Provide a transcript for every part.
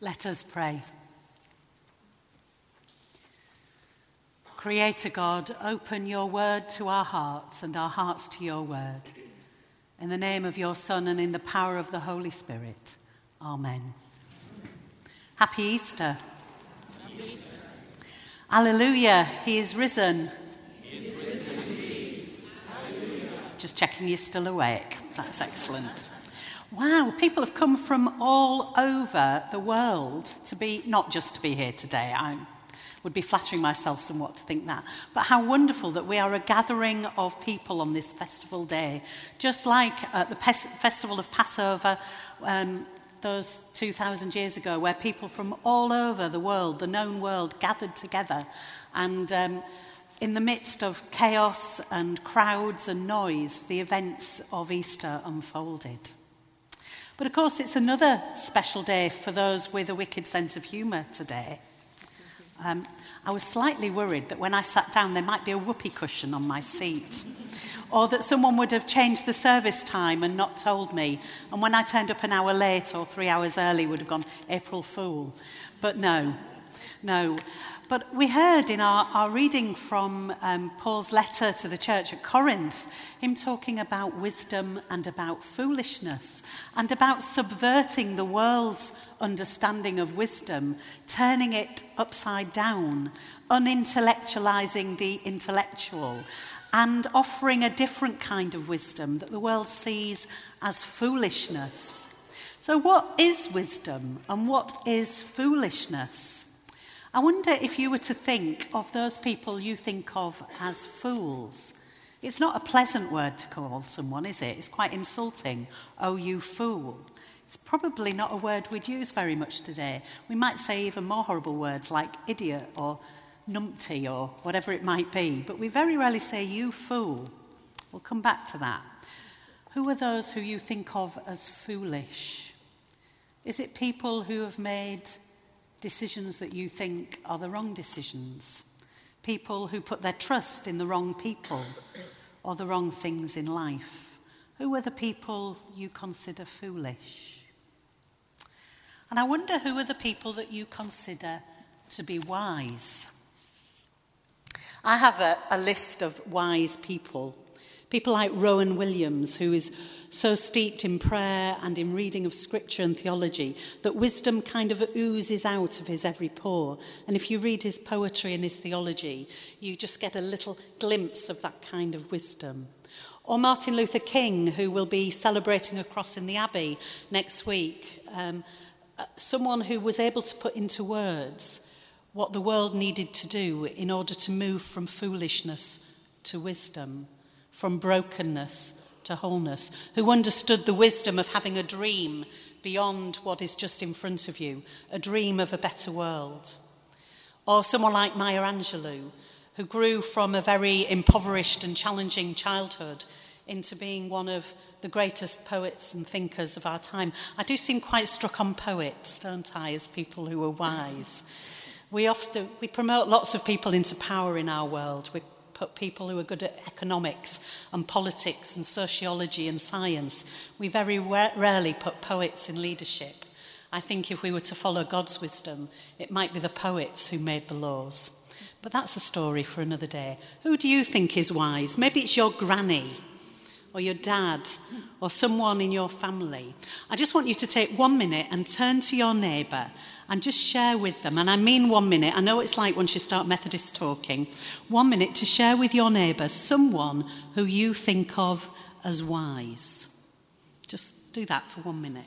Let us pray. Creator God, open your word to our hearts and our hearts to your word. In the name of your Son and in the power of the Holy Spirit. Amen. Happy Easter. Happy Easter. Alleluia, he is risen. He is risen Just checking you're still awake. That's excellent. Wow, people have come from all over the world to be, not just to be here today. I would be flattering myself somewhat to think that. But how wonderful that we are a gathering of people on this festival day. Just like at the festival of Passover, um, those 2,000 years ago, where people from all over the world, the known world, gathered together. And um, in the midst of chaos and crowds and noise, the events of Easter unfolded. But of course, it's another special day for those with a wicked sense of humour today. Um, I was slightly worried that when I sat down, there might be a whoopee cushion on my seat, or that someone would have changed the service time and not told me. And when I turned up an hour late or three hours early, would have gone April Fool. But no, no. But we heard in our, our reading from um, Paul's letter to the church at Corinth, him talking about wisdom and about foolishness and about subverting the world's understanding of wisdom, turning it upside down, unintellectualizing the intellectual, and offering a different kind of wisdom that the world sees as foolishness. So, what is wisdom and what is foolishness? I wonder if you were to think of those people you think of as fools. It's not a pleasant word to call someone, is it? It's quite insulting. Oh, you fool. It's probably not a word we'd use very much today. We might say even more horrible words like idiot or numpty or whatever it might be, but we very rarely say you fool. We'll come back to that. Who are those who you think of as foolish? Is it people who have made decisions that you think are the wrong decisions, people who put their trust in the wrong people or the wrong things in life. Who are the people you consider foolish? And I wonder who are the people that you consider to be wise. I have a, a list of wise people People like Rowan Williams, who is so steeped in prayer and in reading of scripture and theology that wisdom kind of oozes out of his every pore. And if you read his poetry and his theology, you just get a little glimpse of that kind of wisdom. Or Martin Luther King, who will be celebrating a cross in the Abbey next week. Um, uh, someone who was able to put into words what the world needed to do in order to move from foolishness to wisdom. From brokenness to wholeness, who understood the wisdom of having a dream beyond what is just in front of you, a dream of a better world. Or someone like Maya Angelou, who grew from a very impoverished and challenging childhood into being one of the greatest poets and thinkers of our time. I do seem quite struck on poets, don't I, as people who are wise. We often we promote lots of people into power in our world. We put people who are good at economics and politics and sociology and science. We very rarely put poets in leadership. I think if we were to follow God's wisdom, it might be the poets who made the laws. But that's a story for another day. Who do you think is wise? Maybe it's your granny. Or your dad or someone in your family. I just want you to take one minute and turn to your neighbour and just share with them. And I mean one minute. I know it's like once you start Methodist talking. One minute to share with your neighbour someone who you think of as wise. Just do that for one minute.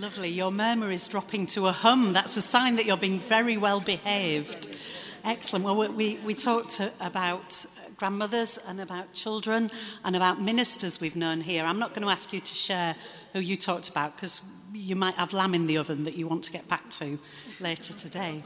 Lovely. Your murmur is dropping to a hum. That's a sign that you're being very well behaved. Excellent. Well, we, we talked about grandmothers and about children and about ministers we've known here. I'm not going to ask you to share who you talked about because you might have lamb in the oven that you want to get back to later today.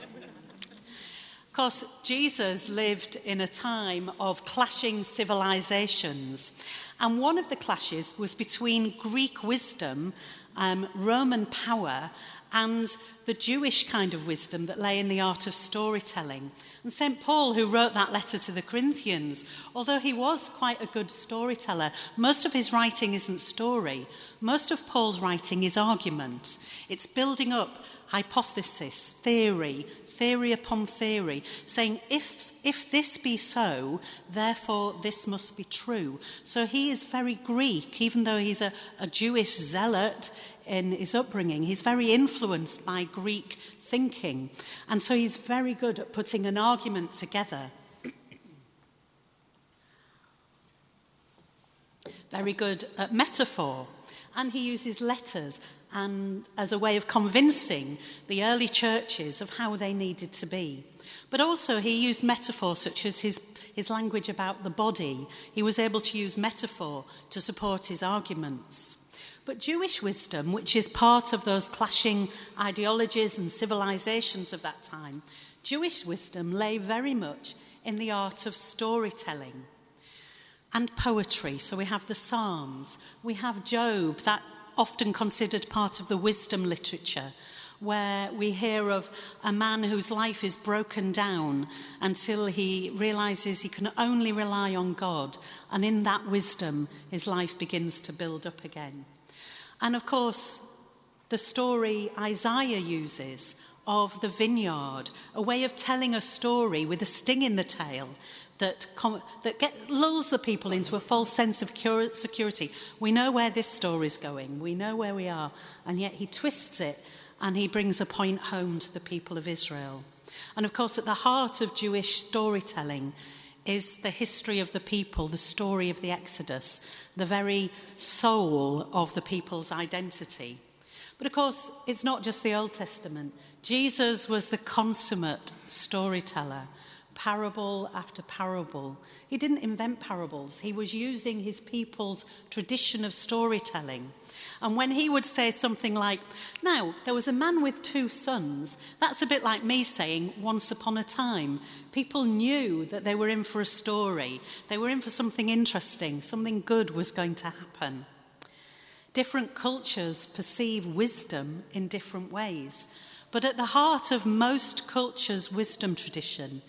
Of course, Jesus lived in a time of clashing civilizations. And one of the clashes was between Greek wisdom, um, Roman power, and the Jewish kind of wisdom that lay in the art of storytelling. And St. Paul, who wrote that letter to the Corinthians, although he was quite a good storyteller, most of his writing isn't story. Most of Paul's writing is argument. It's building up hypothesis, theory, theory upon theory, saying, if, if this be so, therefore this must be true. So he is very Greek, even though he's a, a Jewish zealot in his upbringing. He's very influenced by Greek thinking. And so he's very good at putting an argument together. very good at metaphor. And he uses letters and as a way of convincing the early churches of how they needed to be. But also, he used metaphor such as his, his language about the body. He was able to use metaphor to support his arguments. But Jewish wisdom, which is part of those clashing ideologies and civilizations of that time, Jewish wisdom lay very much in the art of storytelling and poetry. So we have the Psalms, we have Job, that often considered part of the wisdom literature, where we hear of a man whose life is broken down until he realizes he can only rely on God. And in that wisdom, his life begins to build up again. And of course, the story Isaiah uses of the vineyard, a way of telling a story with a sting in the tail that, com- that get, lulls the people into a false sense of security. We know where this story is going, we know where we are, and yet he twists it and he brings a point home to the people of Israel. And of course, at the heart of Jewish storytelling is the history of the people, the story of the Exodus, the very soul of the people's identity. But of course, it's not just the Old Testament. Jesus was the consummate storyteller parable after parable. He didn't invent parables, he was using his people's tradition of storytelling. And when he would say something like, Now, there was a man with two sons, that's a bit like me saying, Once upon a time. People knew that they were in for a story, they were in for something interesting, something good was going to happen. Different cultures perceive wisdom in different ways. But at the heart of most cultures' wisdom tradition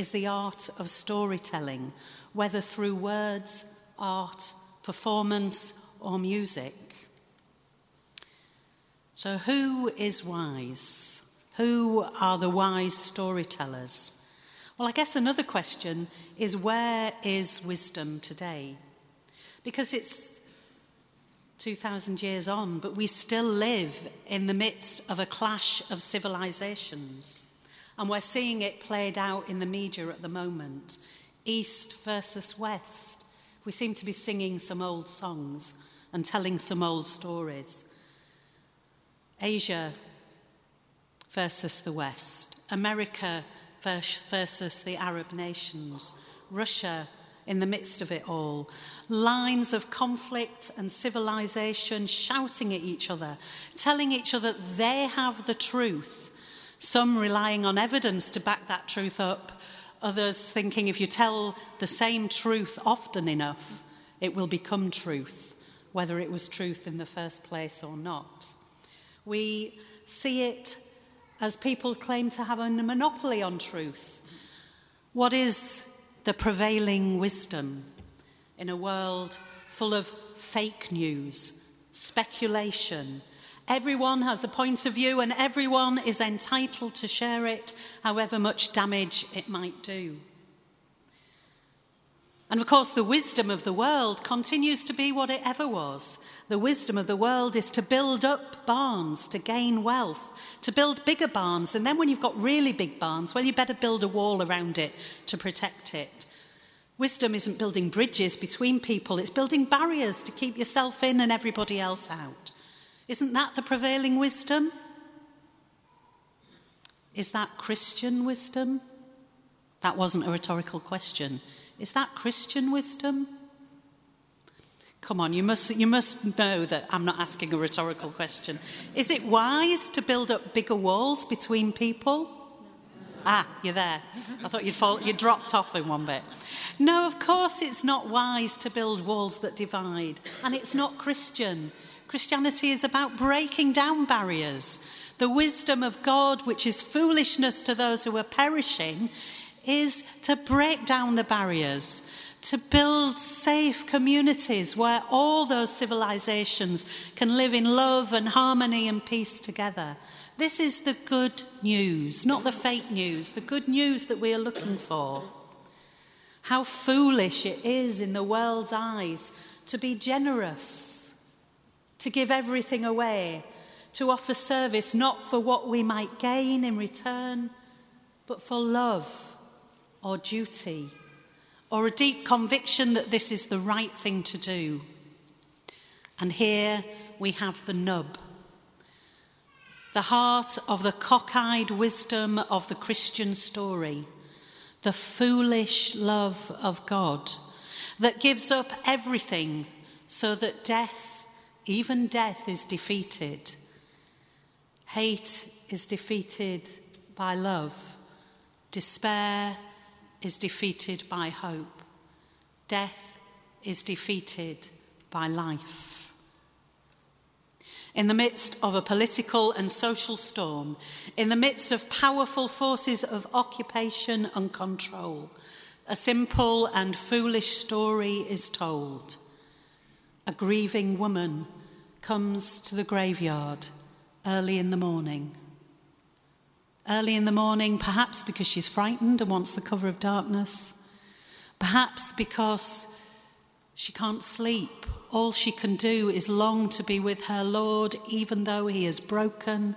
is the art of storytelling, whether through words, art, performance, or music. So, who is wise? Who are the wise storytellers? Well, I guess another question is where is wisdom today? Because it's 2,000 years on, but we still live in the midst of a clash of civilizations. And we're seeing it played out in the media at the moment East versus West. We seem to be singing some old songs and telling some old stories. Asia versus the West, America versus the Arab nations, Russia in the midst of it all. Lines of conflict and civilization shouting at each other, telling each other they have the truth some relying on evidence to back that truth up, others thinking if you tell the same truth often enough, it will become truth, whether it was truth in the first place or not. We see it as people claim to have a monopoly on truth. What is the prevailing wisdom in a world full of fake news, speculation, Everyone has a point of view and everyone is entitled to share it, however much damage it might do. And of course, the wisdom of the world continues to be what it ever was. The wisdom of the world is to build up barns to gain wealth, to build bigger barns. And then when you've got really big barns, well, you better build a wall around it to protect it. Wisdom isn't building bridges between people, it's building barriers to keep yourself in and everybody else out. Isn't that the prevailing wisdom? Is that Christian wisdom? That wasn't a rhetorical question. Is that Christian wisdom? Come on, you must, you must know that I'm not asking a rhetorical question. Is it wise to build up bigger walls between people? Ah, you're there. I thought you'd fall, you dropped off in one bit. No, of course it's not wise to build walls that divide, and it's not Christian. Christianity is about breaking down barriers. The wisdom of God, which is foolishness to those who are perishing, is to break down the barriers, to build safe communities where all those civilizations can live in love and harmony and peace together. This is the good news, not the fake news, the good news that we are looking for. How foolish it is in the world's eyes to be generous, to give everything away, to offer service not for what we might gain in return, but for love or duty or a deep conviction that this is the right thing to do. And here we have the nub the heart of the cockeyed wisdom of the Christian story, the foolish love of God that gives up everything so that death, even death, is defeated. Hate is defeated by love, despair is defeated by hope, death is defeated by life. In the midst of a political and social storm, in the midst of powerful forces of occupation and control, a simple and foolish story is told. A grieving woman comes to the graveyard early in the morning. Early in the morning, perhaps because she's frightened and wants the cover of darkness, perhaps because she can't sleep all she can do is long to be with her Lord, even though he is broken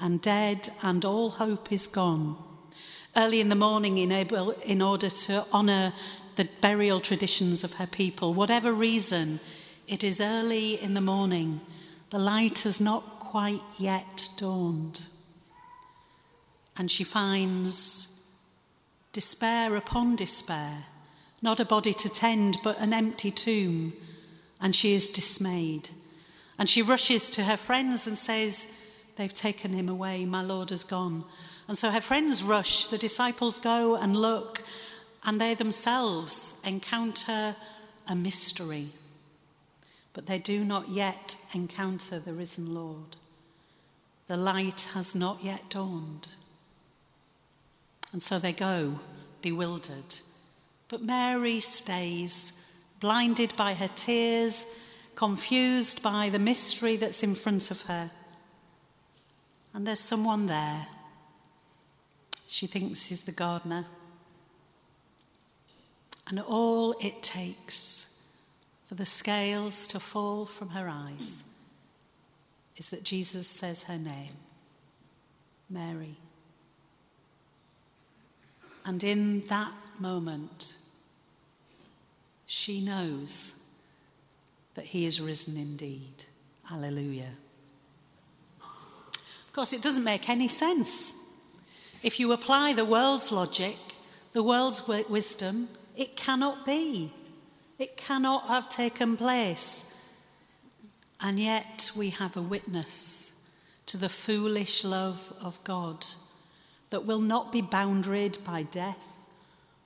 and dead and all hope is gone. Early in the morning, in order to honour the burial traditions of her people, whatever reason, it is early in the morning. The light has not quite yet dawned. And she finds despair upon despair, not a body to tend, but an empty tomb and she is dismayed. And she rushes to her friends and says, They've taken him away, my Lord has gone. And so her friends rush, the disciples go and look, and they themselves encounter a mystery. But they do not yet encounter the risen Lord. The light has not yet dawned. And so they go, bewildered. But Mary stays blinded by her tears, confused by the mystery that's in front of her. And there's someone there. She thinks he's the gardener. And all it takes for the scales to fall from her eyes is that Jesus says her name, Mary. And in that moment, she knows that he is risen indeed. Alleluia. Of course, it doesn't make any sense. If you apply the world's logic, the world's wisdom, it cannot be. It cannot have taken place. And yet we have a witness to the foolish love of God that will not be bounded by death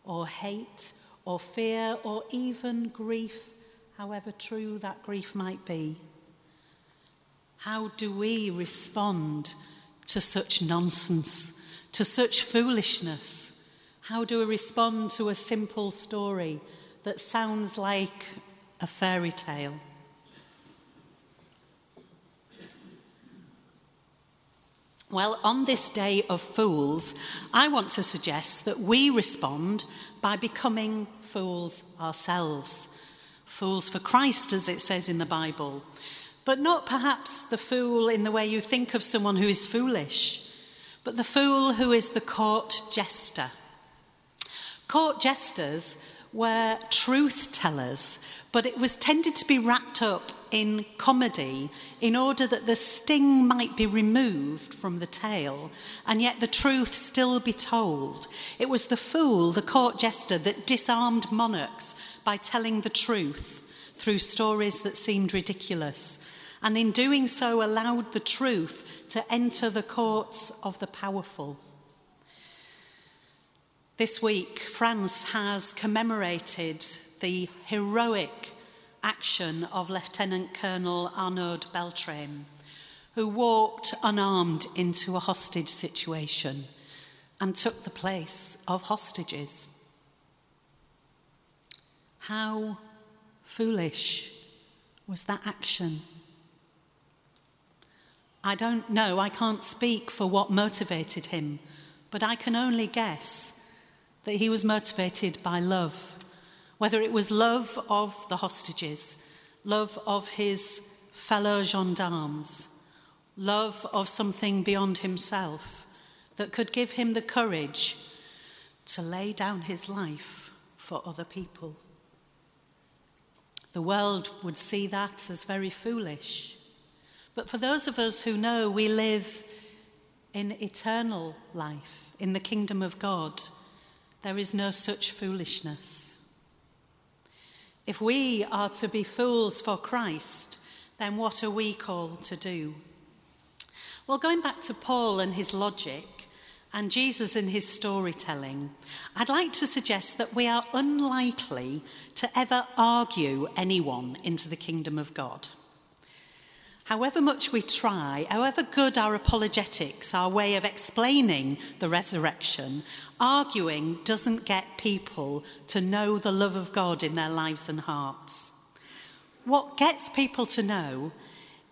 or hate or fear or even grief, however true that grief might be. How do we respond to such nonsense, to such foolishness? How do we respond to a simple story that sounds like a fairy tale? Well, on this day of fools, I want to suggest that we respond by becoming fools ourselves. Fools for Christ, as it says in the Bible. But not perhaps the fool in the way you think of someone who is foolish, but the fool who is the court jester. Court jesters were truth tellers, but it was tended to be wrapped up in comedy in order that the sting might be removed from the tale and yet the truth still be told. It was the fool, the court jester, that disarmed monarchs by telling the truth through stories that seemed ridiculous, and in doing so allowed the truth to enter the courts of the powerful. This week, France has commemorated the heroic action of Lieutenant Colonel Arnaud Beltrame, who walked unarmed into a hostage situation and took the place of hostages. How foolish was that action? I don't know, I can't speak for what motivated him, but I can only guess that he was motivated by love, whether it was love of the hostages, love of his fellow gendarmes, love of something beyond himself that could give him the courage to lay down his life for other people. The world would see that as very foolish. But for those of us who know we live in eternal life, in the kingdom of God, there is no such foolishness. If we are to be fools for Christ, then what are we called to do? Well, going back to Paul and his logic, and Jesus and his storytelling, I'd like to suggest that we are unlikely to ever argue anyone into the kingdom of God. However much we try, however good our apologetics, our way of explaining the resurrection, arguing doesn't get people to know the love of God in their lives and hearts. What gets people to know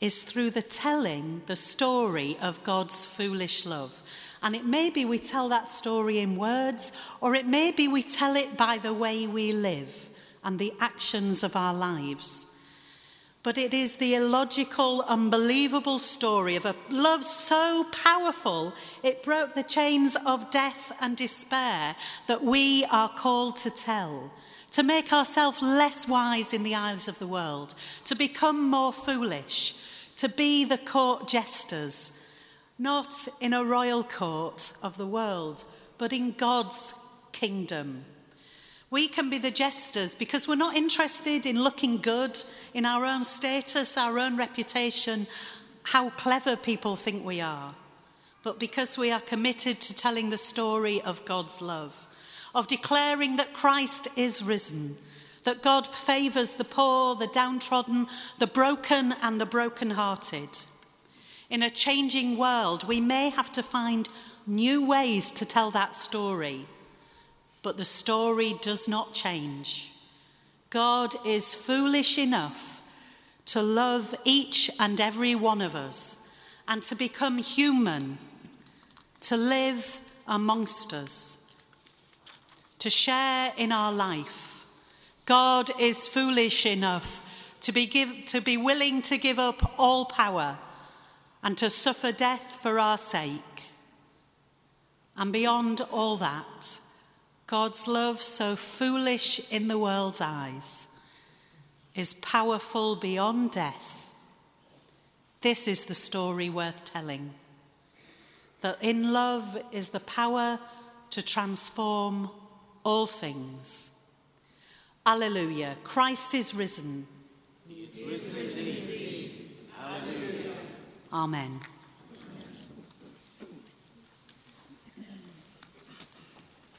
is through the telling the story of God's foolish love. And it may be we tell that story in words, or it may be we tell it by the way we live and the actions of our lives. But it is the illogical, unbelievable story of a love so powerful it broke the chains of death and despair that we are called to tell, to make ourselves less wise in the eyes of the world, to become more foolish, to be the court jesters, not in a royal court of the world, but in God's kingdom we can be the jesters because we're not interested in looking good, in our own status, our own reputation, how clever people think we are, but because we are committed to telling the story of God's love, of declaring that Christ is risen, that God favours the poor, the downtrodden, the broken, and the brokenhearted. In a changing world, we may have to find new ways to tell that story but the story does not change. God is foolish enough to love each and every one of us and to become human, to live amongst us, to share in our life. God is foolish enough to be, give, to be willing to give up all power and to suffer death for our sake. And beyond all that, God's love, so foolish in the world's eyes, is powerful beyond death. This is the story worth telling. That in love is the power to transform all things. Alleluia. Christ is risen. He is risen indeed. Alleluia. Amen.